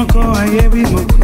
moko ayebi moko.